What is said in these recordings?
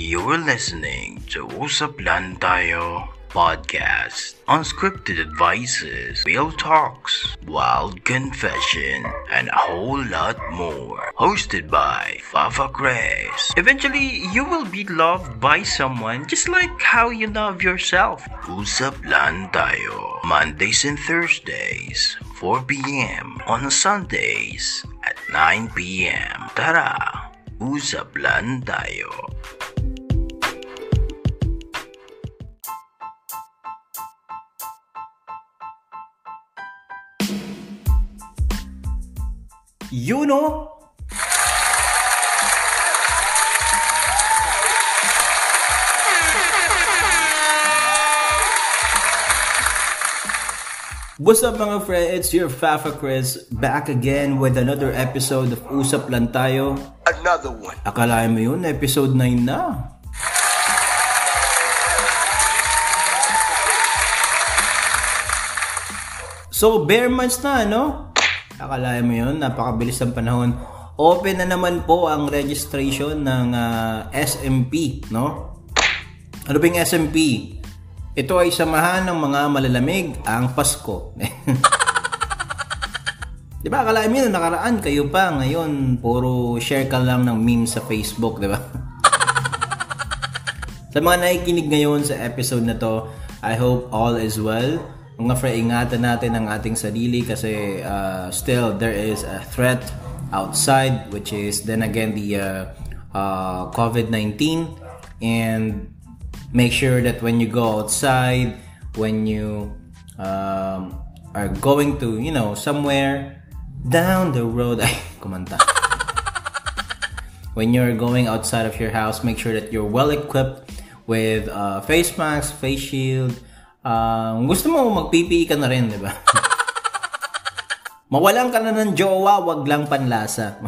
You're listening to Usap Lang Tayo podcast. Unscripted advices, real talks, wild confession, and a whole lot more. Hosted by Fafa Cres. Eventually, you will be loved by someone just like how you love yourself. Usap Lang Tayo. Mondays and Thursdays, 4 p.m. On Sundays at 9 p.m. Tara! Usap lang tayo. You know? What's up mga friends? It's your Fafa Chris back again with another episode of Usap Lang Tayo. Another one. Akalain mo yun, episode 9 na. So, bare months na, no? Akalain mo yun, napakabilis ng panahon. Open na naman po ang registration ng ah, SMP, no? Ano ba SMP? Ito ay samahan ng mga malalamig ang Pasko. Di ba, akalain mo yun, nakaraan kayo pa. Ngayon, puro share ka lang ng memes sa Facebook, di ba? Sa mga nakikinig ngayon sa episode na to, I hope all is well. Mga fre, ingatan natin ang ating sarili kasi uh, still there is a threat outside which is then again the uh, uh, COVID-19 and make sure that when you go outside, when you um, are going to, you know, somewhere down the road, ay, kumanta. when you're going outside of your house, make sure that you're well equipped with uh, face mask, face shield. Kung gusto mo, mag-PPE ka na rin, di ba? Mawalan ka na ng jowa, wag lang panlasa.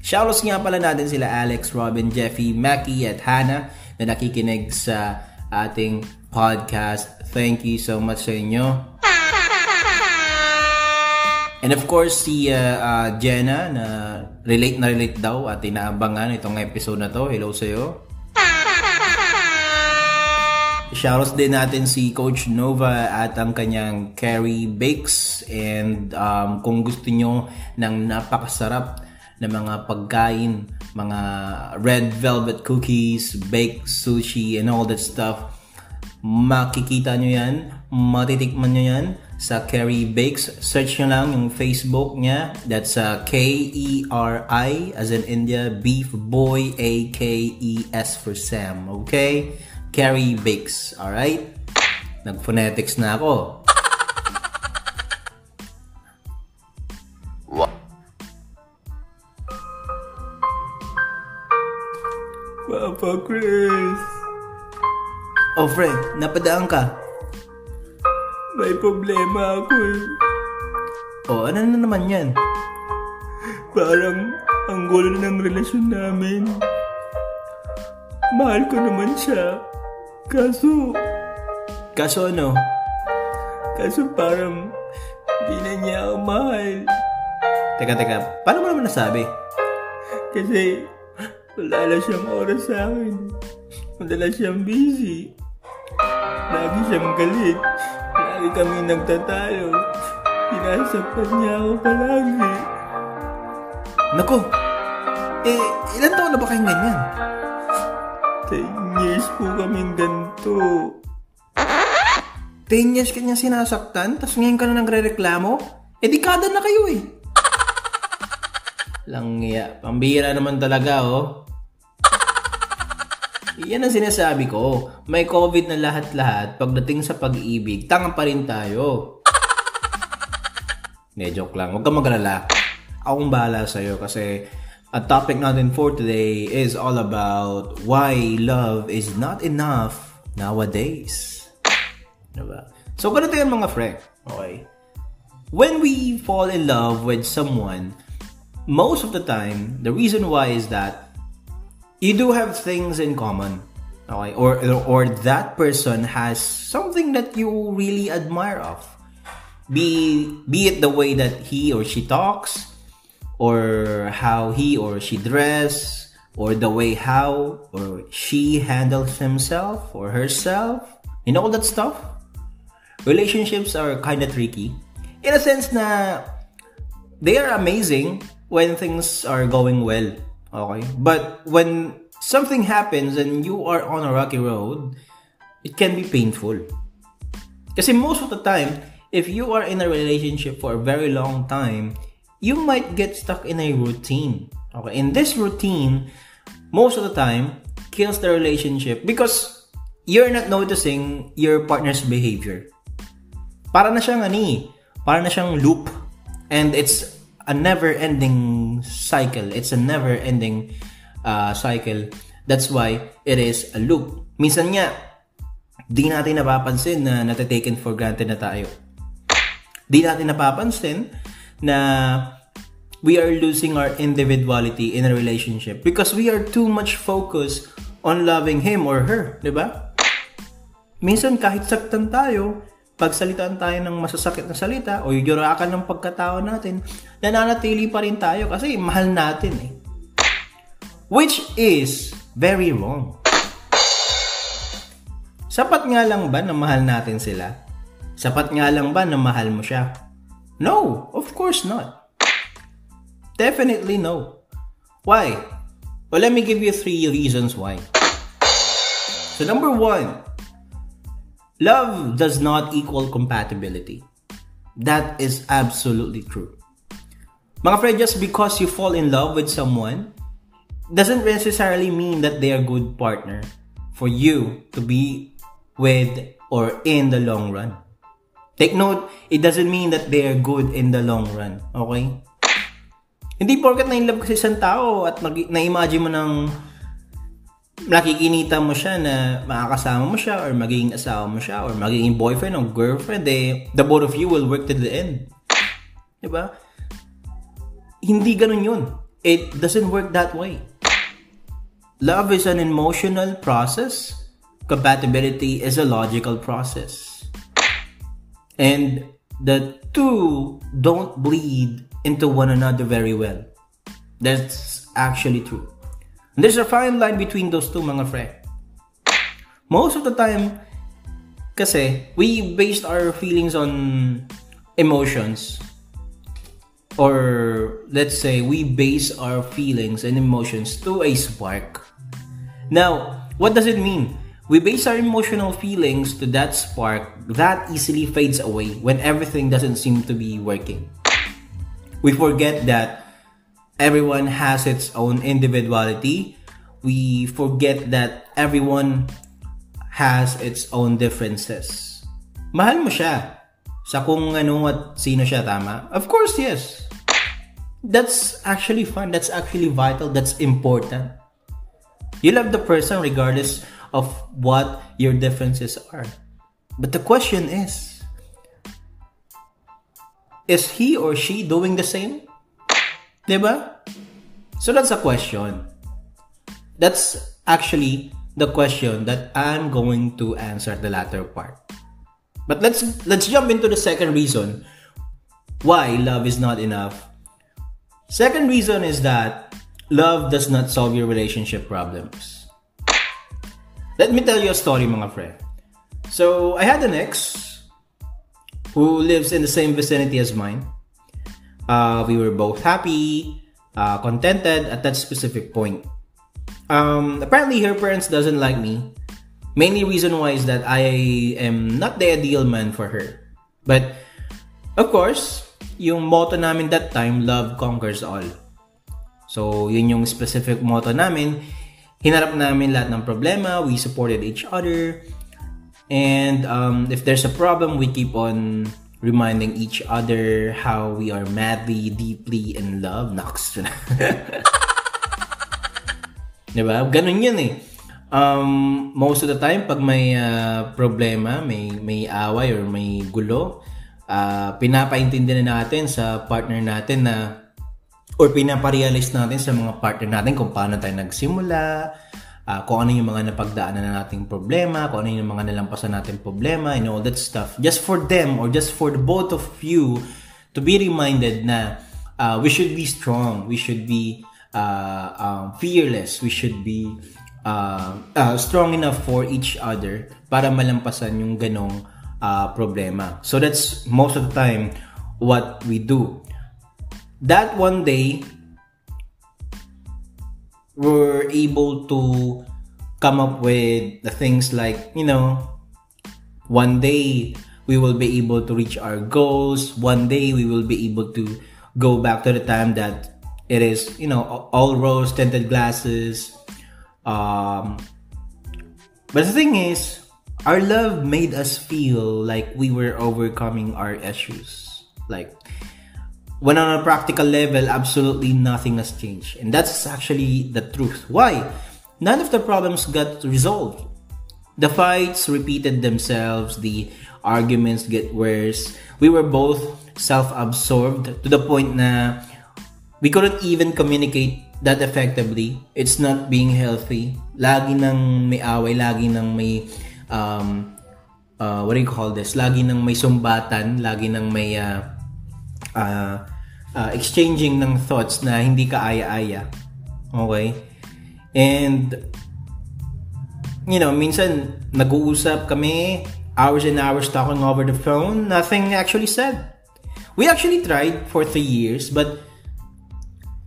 Shoutouts nga pala natin sila Alex, Robin, Jeffy, Mackie at Hannah na nakikinig sa ating podcast. Thank you so much sa inyo. And of course, si uh, uh, Jenna na relate na relate daw at inaabangan itong episode na to. Hello sa'yo. Shoutouts din natin si Coach Nova at ang kanyang Carrie Bakes. And um, kung gusto nyo ng napakasarap na mga pagkain, mga red velvet cookies, baked sushi, and all that stuff, makikita nyo yan, matitikman nyo yan sa Carrie Bakes. Search nyo lang yung Facebook niya. That's uh, K-E-R-I as in India, Beef Boy, A-K-E-S for Sam. Okay? Carrie Bakes. Alright? Nag-phonetics na ako. Papa Chris. Oh, friend, napadaan ka. May problema ako eh. Oh, ano na naman yan? Parang ang gulo na ng relasyon namin. Mahal ko naman siya. Kaso... Kaso ano? Kaso parang di na niya ako mahal. Teka, teka. Paano mo naman nasabi? Kasi wala na siyang oras sa akin. Madalas siyang busy. Lagi siyang galit. Lagi kami nagtatalo. Sinasapat niya ako palagi. Nako! Eh, ilan taon na ba kayong ganyan? Ten years po kaming ganito. Ten years ka niya sinasaktan, tapos ngayon ka na nagre-reklamo? Eh, dekada na kayo eh. Langya. Pambira naman talaga, oh. Yan ang sinasabi ko. May COVID na lahat-lahat. Pagdating sa pag-ibig, tanga pa rin tayo. Hindi, joke lang. Huwag kang magalala. Akong bahala sa'yo kasi a topic natin for today is all about why love is not enough nowadays. Diba? So, ganito yan mga friend. Okay? When we fall in love with someone, most of the time, the reason why is that you do have things in common. Okay? Or, or that person has something that you really admire of. Be, be it the way that he or she talks, or how he or she dress, or the way how or she handles himself or herself. Know all that stuff? Relationships are kind of tricky. In a sense na they are amazing when things are going well. Okay? But when something happens and you are on a rocky road, it can be painful. Kasi most of the time, if you are in a relationship for a very long time, you might get stuck in a routine. Okay, in this routine, most of the time kills the relationship because you're not noticing your partner's behavior. Para na siyang ani, para na siyang loop and it's a never-ending cycle. It's a never-ending uh, cycle. That's why it is a loop. Minsan nga, di natin napapansin na natataken for granted na tayo. Di natin napapansin na we are losing our individuality in a relationship because we are too much focused on loving him or her, di ba? Minsan kahit saktan tayo, pagsalitaan tayo ng masasakit na salita o yurakan ng pagkatao natin, nananatili pa rin tayo kasi mahal natin eh. Which is very wrong. Sapat nga lang ba na mahal natin sila? Sapat nga lang ba na mahal mo siya? No, of course not. Definitely no. Why? Well, let me give you three reasons why. So, number one, Love does not equal compatibility. That is absolutely true. Mga friend, just because you fall in love with someone doesn't necessarily mean that they are good partner for you to be with or in the long run. Take note, it doesn't mean that they are good in the long run. Okay? Hindi porket na in love ka sa isang tao at na-imagine mo ng nakikinita mo siya na makakasama mo siya or magiging asawa mo siya or magiging boyfriend or girlfriend, eh, the both of you will work to the end. Diba? Hindi ganun yun. It doesn't work that way. Love is an emotional process. Compatibility is a logical process. And the two don't bleed into one another very well. That's actually true. And there's a fine line between those two mga friend. Most of the time, kasi we based our feelings on emotions. Or let's say we base our feelings and emotions to a spark. Now, what does it mean? We base our emotional feelings to that spark that easily fades away when everything doesn't seem to be working. We forget that everyone has its own individuality. We forget that everyone has its own differences. Mahal mo siya sa kung ano at sino siya, tama? Of course, yes. That's actually fun. That's actually vital. That's important. You love the person regardless of what your differences are. But the question is, is he or she doing the same? Diba? So that's a question. That's actually the question that I'm going to answer the latter part. But let's let's jump into the second reason why love is not enough. Second reason is that love does not solve your relationship problems. Let me tell you a story, mga friend. So, I had an ex who lives in the same vicinity as mine. Uh, we were both happy, uh, contented at that specific point. Um, apparently, her parents doesn't like me. Mainly reason why is that I am not the ideal man for her. But, of course, yung motto namin that time, love conquers all. So, yun yung specific motto namin. Hinarap namin lahat ng problema. We supported each other. And um, if there's a problem, we keep on reminding each other how we are madly, deeply in love. Nox. diba? Ganun yun eh. Um, most of the time, pag may uh, problema, may, may away or may gulo, uh, pinapaintindi na natin sa partner natin na or pinaparealize natin sa mga partner natin kung paano tayo nagsimula, uh, kung ano yung mga napagdaanan na nating problema, kung ano yung mga nalampasan natin problema, and all that stuff. Just for them or just for the both of you to be reminded na uh, we should be strong, we should be uh, um, fearless. We should be uh, uh, strong enough for each other para malampasan yung ganong uh, problema. So that's most of the time what we do. That one day, we're able to come up with the things like, you know, one day we will be able to reach our goals. One day we will be able to go back to the time that it is, you know, all rose tinted glasses. Um, but the thing is, our love made us feel like we were overcoming our issues. Like, when on a practical level, absolutely nothing has changed. And that's actually the truth. Why? None of the problems got resolved. The fights repeated themselves, the arguments get worse. We were both self-absorbed to the point na we couldn't even communicate that effectively. It's not being healthy. Lagi nang may away, lagi nang may um, uh, what do you call this? Lagi nang may sumbatan, lagi nang may uh, uh, uh, exchanging ng thoughts na hindi ka aya-aya. Okay? And you know, minsan nag-uusap kami hours and hours talking over the phone, nothing actually said. We actually tried for three years, but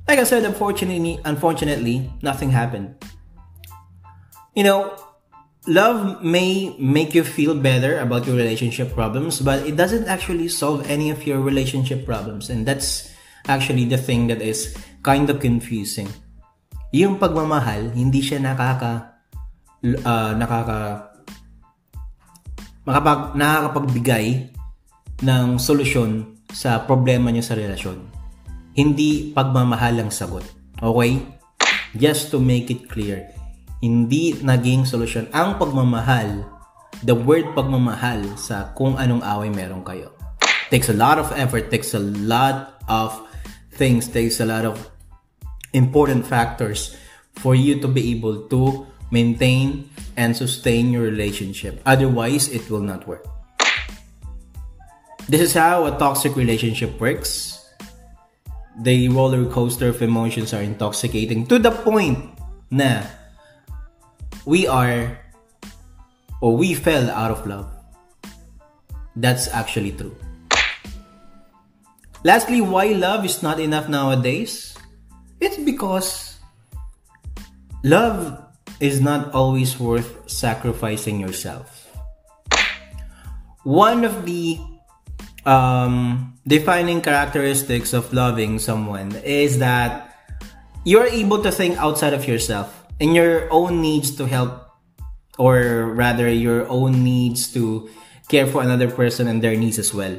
like I said, unfortunately, unfortunately, nothing happened. You know, love may make you feel better about your relationship problems, but it doesn't actually solve any of your relationship problems. And that's actually the thing that is kind of confusing. Yung pagmamahal, hindi siya nakaka uh, nakaka makapag nakakapagbigay ng solusyon sa problema niyo sa relasyon. Hindi pagmamahal ang sagot. Okay? Just to make it clear hindi naging solusyon ang pagmamahal, the word pagmamahal sa kung anong away meron kayo. Takes a lot of effort, takes a lot of things, takes a lot of important factors for you to be able to maintain and sustain your relationship. Otherwise, it will not work. This is how a toxic relationship works. The roller coaster of emotions are intoxicating to the point na we are or we fell out of love. That's actually true. Lastly, why love is not enough nowadays? It's because love is not always worth sacrificing yourself. One of the um, defining characteristics of loving someone is that you're able to think outside of yourself and your own needs to help or rather your own needs to care for another person and their needs as well.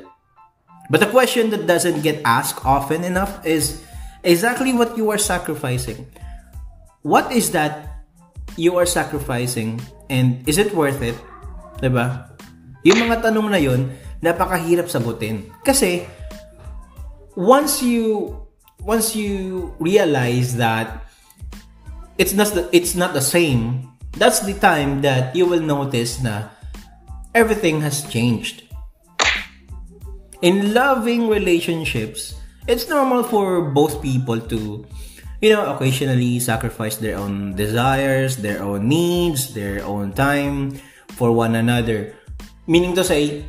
But the question that doesn't get asked often enough is exactly what you are sacrificing. What is that you are sacrificing and is it worth it? ba? Yung mga tanong na 'yon, napakahirap sagutin. Kasi once you once you realize that it's not the, it's not the same, that's the time that you will notice na everything has changed. In loving relationships, it's normal for both people to you know, occasionally sacrifice their own desires, their own needs, their own time for one another. Meaning to say,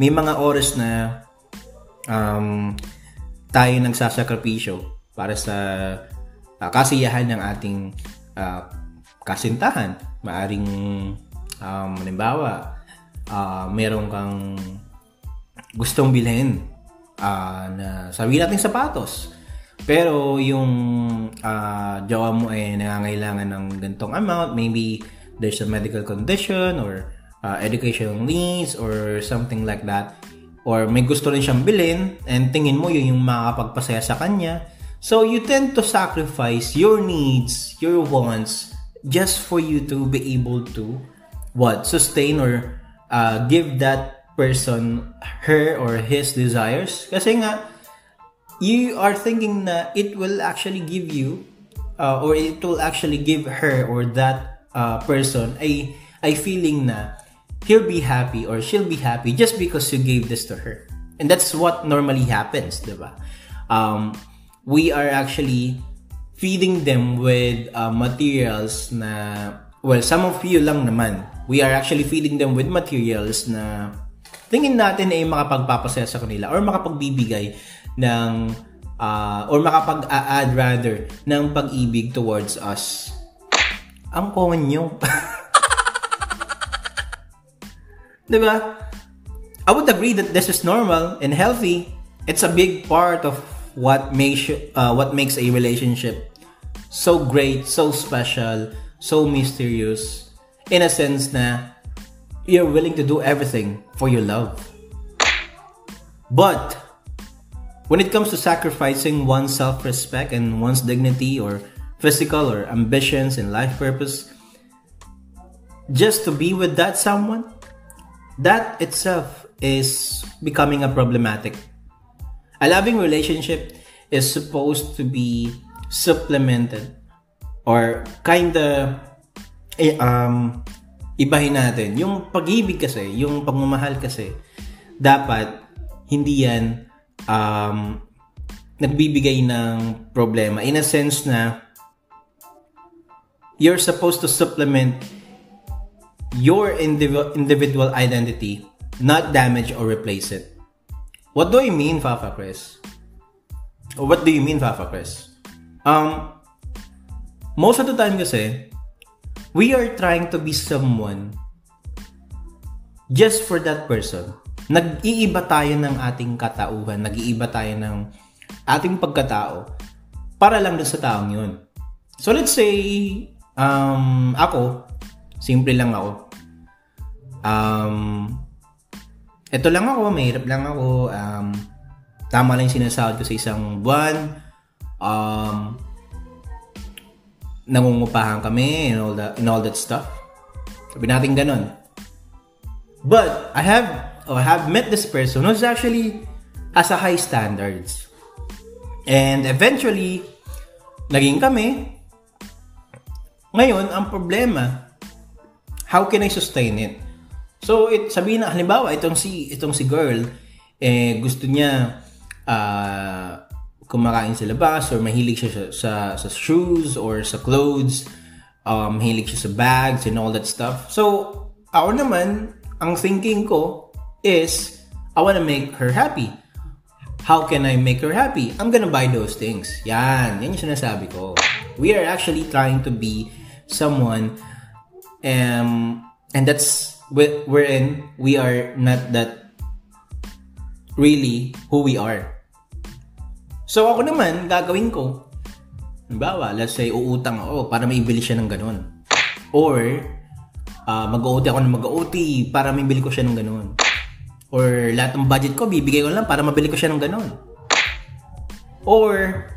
may mga oras na um, tayo nagsasakripisyo para sa uh, kasiyahan ng ating uh, kasintahan. Maaring, um, halimbawa, uh, meron kang gustong bilhin uh, na sabi natin sapatos. Pero yung uh, jowa mo ay nangangailangan ng gantong amount, maybe there's a medical condition or uh, educational needs or something like that. Or may gusto rin siyang bilhin and tingin mo yun yung makakapagpasaya sa kanya So you tend to sacrifice your needs, your wants, just for you to be able to what sustain or uh, give that person her or his desires. Kasi nga, you are thinking that it will actually give you uh, or it will actually give her or that uh, person a a feeling na he'll be happy or she'll be happy just because you gave this to her. And that's what normally happens, diba? Um, we are actually feeding them with uh, materials na well, some of you lang naman. We are actually feeding them with materials na tingin natin ay makapagpapasaya sa kanila or makapagbibigay ng uh, or makapag-add rather ng pag-ibig towards us. Ang konyo. diba? I would agree that this is normal and healthy. It's a big part of what makes uh, what makes a relationship so great, so special, so mysterious in a sense na you're willing to do everything for your love. But when it comes to sacrificing one's self-respect and one's dignity or physical or ambitions and life purpose just to be with that someone, that itself is becoming a problematic. A loving relationship is supposed to be supplemented or kinda eh, um, ibahin natin. Yung pag-ibig kasi, yung pagmamahal kasi, dapat hindi yan um, nagbibigay ng problema. In a sense na you're supposed to supplement your indiv- individual identity, not damage or replace it. What do I mean, Fafa Chris? What do you mean, Fafa Chris? Um, most of the time kasi, we are trying to be someone just for that person. Nag-iiba tayo ng ating katauhan, nag-iiba tayo ng ating pagkatao para lang dun sa taong yun. So let's say, um, ako, simple lang ako. Um, ito lang ako, mahirap lang ako. Um, tama lang yung sinasahod ko sa isang buwan. Um, nangungupahan kami and all that and all that stuff. Sabi natin ganun. But I have oh, I have met this person who's actually has a high standards. And eventually, naging kami. Ngayon, ang problema, how can I sustain it? So, it, sabihin na, halimbawa, itong si, itong si girl, eh, gusto niya, uh, kumakain sa labas or mahilig siya sa, sa, sa shoes or sa clothes, um, mahilig siya sa bags and all that stuff. So, ako naman, ang thinking ko is, I wanna make her happy. How can I make her happy? I'm gonna buy those things. Yan, yan yung sinasabi ko. We are actually trying to be someone um, and that's wherein we are not that really who we are. So ako naman, gagawin ko, Halimbawa, let's say, uutang ako para maibili siya ng ganun. Or, uh, mag-OT ako ng mag-OT para maibili ko siya ng ganun. Or, lahat ng budget ko, bibigay ko lang para mabili ko siya ng ganun. Or,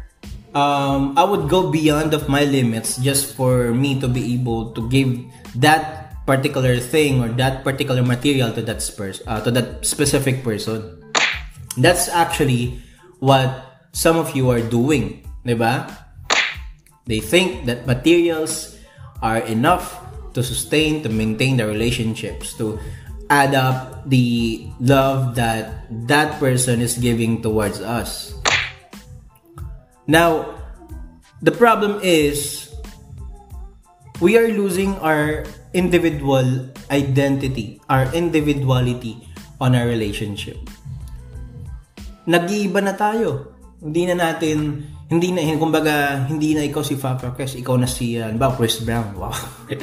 um, I would go beyond of my limits just for me to be able to give that particular thing or that particular material to that spurs, uh, to that specific person. That's actually what some of you are doing, ba? They think that materials are enough to sustain, to maintain the relationships, to add up the love that that person is giving towards us. Now, the problem is we are losing our individual identity, our individuality on our relationship. Nag-iiba na tayo hindi na natin, hindi na, kumbaga, hindi na ikaw si Papa Chris, ikaw na si, uh, ba, Chris Brown. Wow.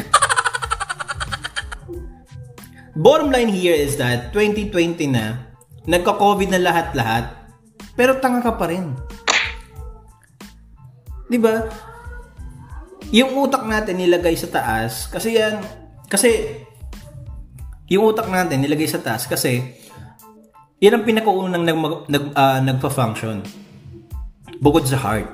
Bottom line here is that 2020 na, nagka-COVID na lahat-lahat, pero tanga ka pa rin. 'Di ba? Yung utak natin nilagay sa taas kasi yan kasi yung utak natin nilagay sa taas kasi yan ang pinakaunang nag, nag, uh, nagpa-function bukod sa heart.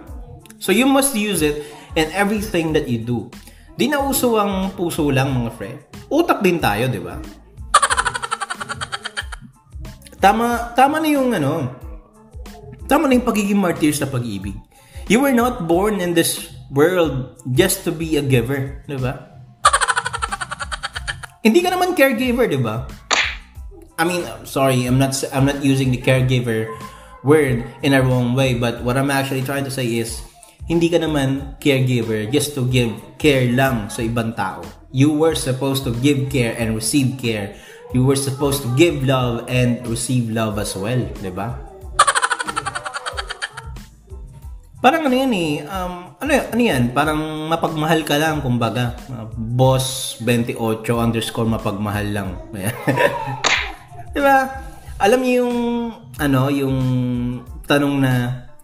So you must use it in everything that you do. Di na uso ang puso lang mga friend. Utak din tayo, di ba? Tama, tama na yung ano, tama na yung pagiging martyr sa pag-ibig. You were not born in this world just to be a giver, di ba? Hindi ka naman caregiver, di ba? I mean, sorry, I'm not I'm not using the caregiver word in a wrong way. But what I'm actually trying to say is, hindi ka naman caregiver just to give care lang sa ibang tao. You were supposed to give care and receive care. You were supposed to give love and receive love as well, di ba? Parang ano yan eh, um, ano, ano yan, parang mapagmahal ka lang, kumbaga. Boss 28 underscore mapagmahal lang. di ba? Alam niyo yung, ano, yung tanong na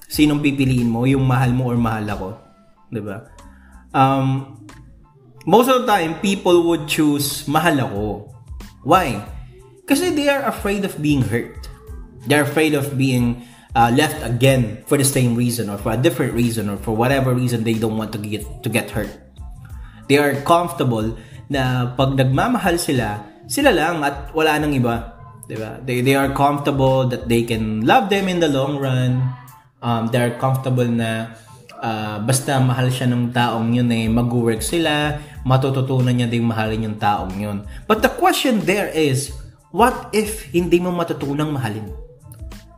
sinong pipiliin mo, yung mahal mo or mahal ako. Di ba? Um, most of the time, people would choose mahal ako. Why? Kasi they are afraid of being hurt. They're afraid of being uh, left again for the same reason or for a different reason or for whatever reason they don't want to get to get hurt. They are comfortable na pag nagmamahal sila, sila lang at wala nang iba. Diba? They, they are comfortable that they can love them in the long run. Um, they are comfortable na uh, basta mahal siya ng taong yun eh, mag-work sila, matututunan niya ding mahalin yung taong yun. But the question there is, what if hindi mo matutunang mahalin?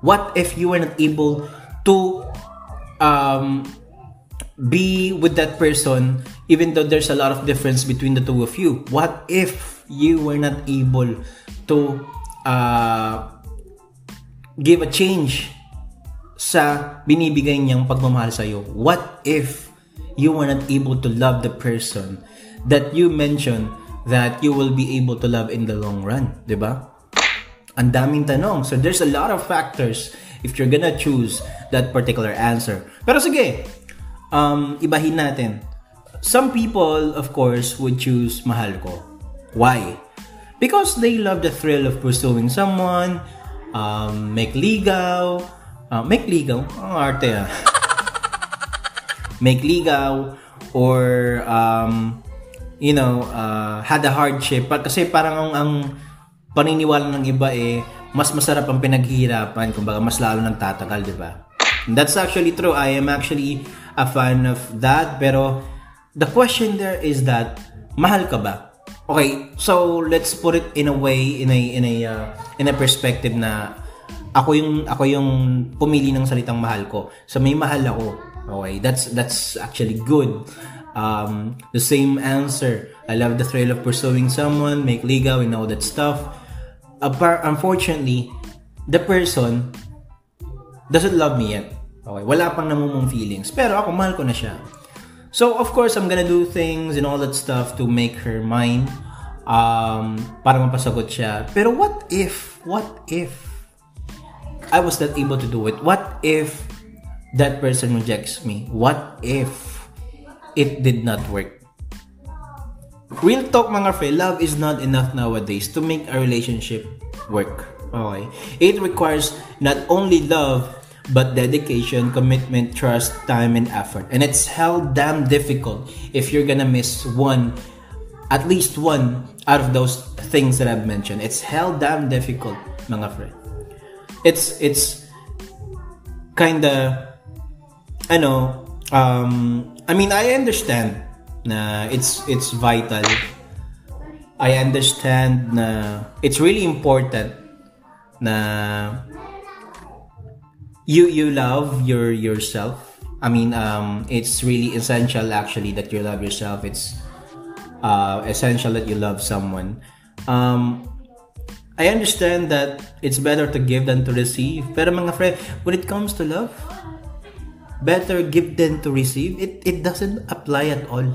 What if you were not able to um, be with that person even though there's a lot of difference between the two of you? What if you were not able to uh, give a change sa binibigay niyang pagmamahal sa iyo? What if you were not able to love the person that you mentioned that you will be able to love in the long run, 'di ba? Ang daming tanong. So there's a lot of factors if you're gonna choose that particular answer. Pero sige, um, ibahin natin. Some people, of course, would choose mahal ko. Why? Because they love the thrill of pursuing someone, um, make ligaw, uh, make ligaw, ang arte ah. make ligaw, or, um, you know, uh, had a hardship. Kasi parang ang, ang paniniwala ng iba eh, mas masarap ang pinaghihirapan, kumbaga mas lalo nang tatagal, di ba? That's actually true. I am actually a fan of that. Pero the question there is that, mahal ka ba? Okay, so let's put it in a way, in a, in a, uh, in a perspective na ako yung, ako yung pumili ng salitang mahal ko. So may mahal ako. Okay, that's, that's actually good. Um, the same answer. I love the thrill of pursuing someone, make ligaw, and all that stuff unfortunately, the person doesn't love me yet. Okay, wala pang namumong feelings. Pero ako, mahal ko na siya. So, of course, I'm gonna do things and all that stuff to make her mine. Um, para mapasagot siya. Pero what if, what if I was not able to do it? What if that person rejects me? What if it did not work? Real talk mga friend, love is not enough nowadays to make a relationship work. Okay? It requires not only love, but dedication, commitment, trust, time, and effort. And it's hell damn difficult if you're gonna miss one, at least one out of those things that I've mentioned. It's hell damn difficult, mga friend. It's, it's kinda, ano, um, I mean, I understand na it's it's vital. I understand na it's really important na you you love your yourself. I mean, um, it's really essential actually that you love yourself. It's uh, essential that you love someone. Um, I understand that it's better to give than to receive. Pero mga friend, when it comes to love, better give than to receive. It it doesn't apply at all.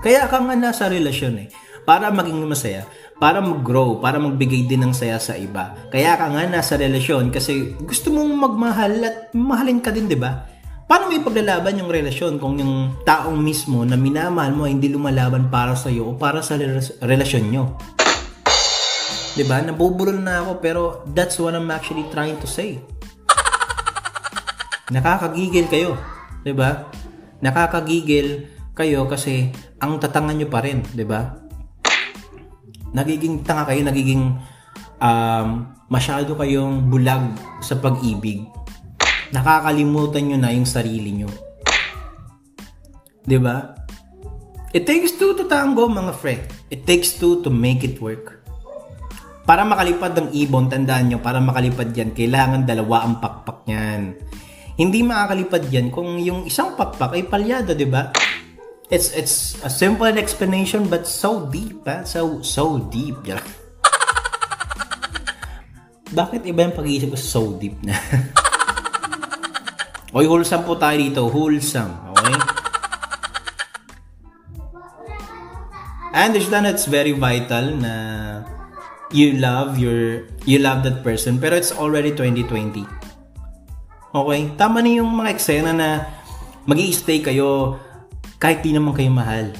Kaya ka nga nasa relasyon eh. Para maging masaya, para mag-grow, para magbigay din ng saya sa iba. Kaya ka nga nasa relasyon kasi gusto mong magmahal at mahalin ka din, di ba? Paano may paglalaban yung relasyon kung yung taong mismo na minamahal mo hindi lumalaban para sa iyo o para sa relasyon nyo? 'Di ba? Nabubulol na ako pero that's what I'm actually trying to say. Nakakagigil kayo, 'di ba? Nakakagigil kayo kasi ang tatangan nyo pa rin, di ba? Nagiging tanga kayo, nagiging um, masyado kayong bulag sa pag-ibig. Nakakalimutan nyo na yung sarili nyo. Di ba? It takes two to tango, mga fre. It takes two to make it work. Para makalipad ng ibon, tandaan nyo, para makalipad yan, kailangan dalawa ang pakpak niyan. Hindi makakalipad yan kung yung isang pakpak ay palyado, di ba? It's it's a simple explanation but so deep, ha? So, so deep. Bakit iba yung pag-iisip ko so deep na? Oy, wholesome po tayo dito. Wholesome. Okay? I understand it's very vital na you love your you love that person pero it's already 2020. Okay? Tama na yung mga eksena na mag stay kayo kahit di naman kayo mahal.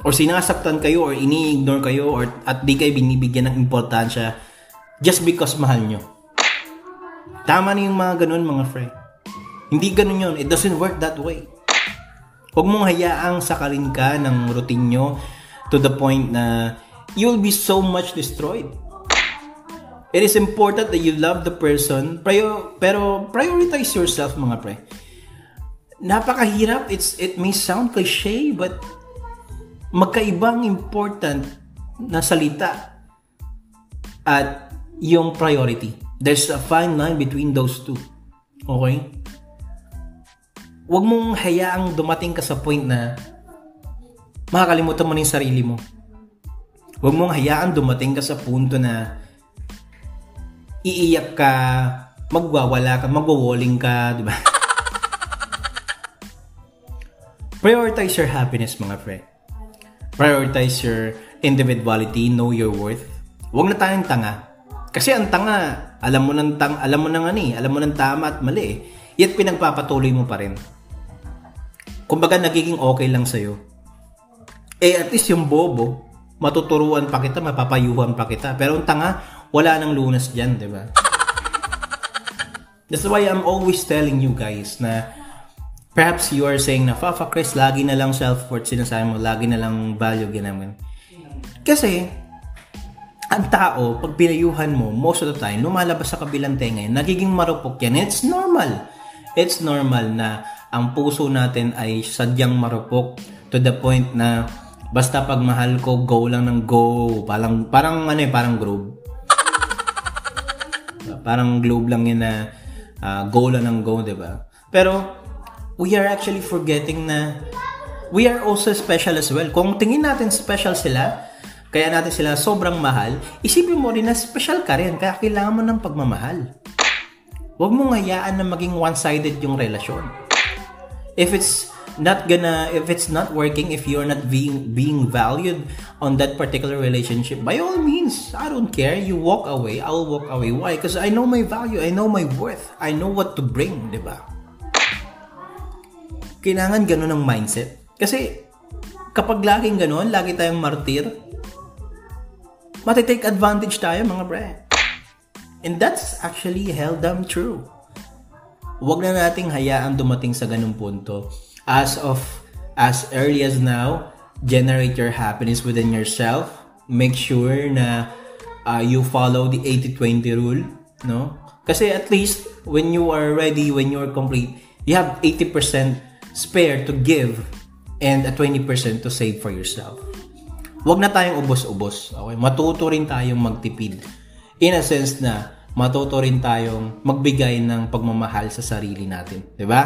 Or sinasaktan kayo or ini-ignore kayo or at di kayo binibigyan ng importansya just because mahal nyo. Tama na yung mga ganun mga friend. Hindi ganun yun. It doesn't work that way. Huwag mong hayaang sakalin ka ng routine nyo to the point na you'll be so much destroyed. It is important that you love the person, pero, pero prioritize yourself mga pre. Napakahirap, it's, it may sound cliche, but magkaibang important na salita at yung priority. There's a fine line between those two. Okay? Huwag mong hayaang dumating ka sa point na makakalimutan mo na yung sarili mo. Huwag mong hayaan dumating ka sa punto na iiyak ka, magwawala ka, magwawaling ka, di ba? Prioritize your happiness, mga friend. Prioritize your individuality, know your worth. Huwag na tayong tanga. Kasi ang tanga, alam mo nang tang, alam mo nang ano eh, alam mo nang tama at mali eh. Yet pinagpapatuloy mo pa rin kumbaga nagiging okay lang sa'yo. Eh at least yung bobo, matuturuan pa kita, mapapayuhan pa kita. Pero ang tanga, wala nang lunas dyan, di ba? That's why I'm always telling you guys na perhaps you are saying na, Fafa Chris, lagi na lang self-worth sinasabi mo, lagi na lang value ginamit. Kasi, ang tao, pag pinayuhan mo, most of the time, lumalabas sa kabilang tenga nagiging marupok yan. It's normal. It's normal na ang puso natin ay sadyang marupok to the point na basta pag mahal ko, go lang ng go. Parang, parang ano eh, parang globe. parang globe lang yun na uh, go lang ng go, di ba? Pero, we are actually forgetting na we are also special as well. Kung tingin natin special sila, kaya natin sila sobrang mahal, isipin mo rin na special ka rin, kaya kailangan mo ng pagmamahal. Huwag mong hayaan na maging one-sided yung relasyon. If it's not gonna if it's not working if you're not being being valued on that particular relationship by all means i don't care. You walk away i'll walk away. Why? Because i know my value i know my worth i know what to bring di ba kailangan ganun ang mindset kasi kapag laging ganun lagi tayong martir matitake advantage tayo mga bre and that's actually hell damn true Huwag na nating hayaan dumating sa ganung punto. As of as early as now, generate your happiness within yourself. Make sure na uh, you follow the 80-20 rule, no? Kasi at least when you are ready, when you are complete, you have 80% spare to give and a 20% to save for yourself. Huwag na tayong ubos-ubos. Okay? Matuto rin tayong magtipid. In a sense na matuto rin tayong magbigay ng pagmamahal sa sarili natin. ba? Diba?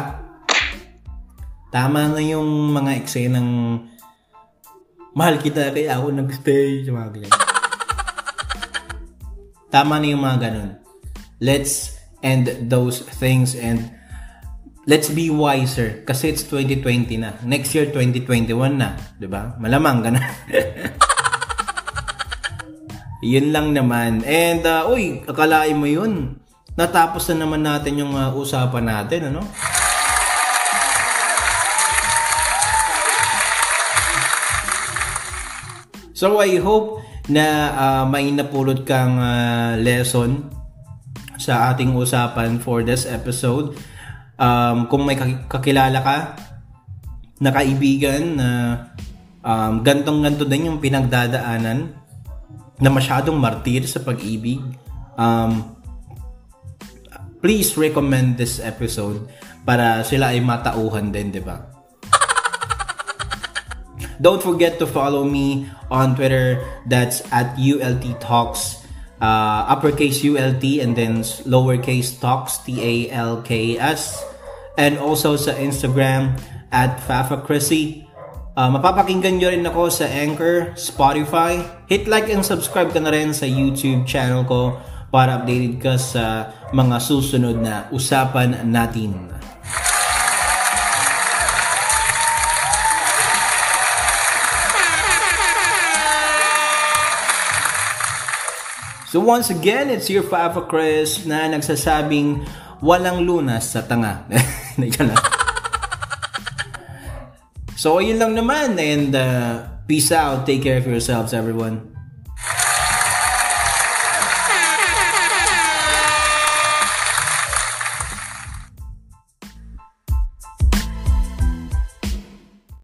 Tama na yung mga eksenang mahal kita kaya ako nagstay sa mga. Tama na yung mga ganun. Let's end those things and let's be wiser kasi it's 2020 na. Next year 2021 na, 'di ba? Malamang ganun. Yun lang naman. And, uh, uy, akalain mo yun. Natapos na naman natin yung uh, usapan natin, ano? So, I hope na uh, may napulot kang uh, lesson sa ating usapan for this episode. Um, kung may kakilala ka na kaibigan na um, gantong-ganto din yung pinagdadaanan na masyadong martir sa pag-ibig, um, please recommend this episode para sila ay matauhan din, di ba? Don't forget to follow me on Twitter. That's at ULT Talks. uh, uppercase ULT and then lowercase talks T-A-L-K-S and also sa Instagram at Fafa Chrissy. Uh, mapapakinggan nyo rin ako sa Anchor, Spotify. Hit like and subscribe ka na rin sa YouTube channel ko para updated ka sa mga susunod na usapan natin. So once again, it's your Fafa Chris na nagsasabing walang lunas sa tanga. so, yun lang naman. And uh, peace out. Take care of yourselves, everyone.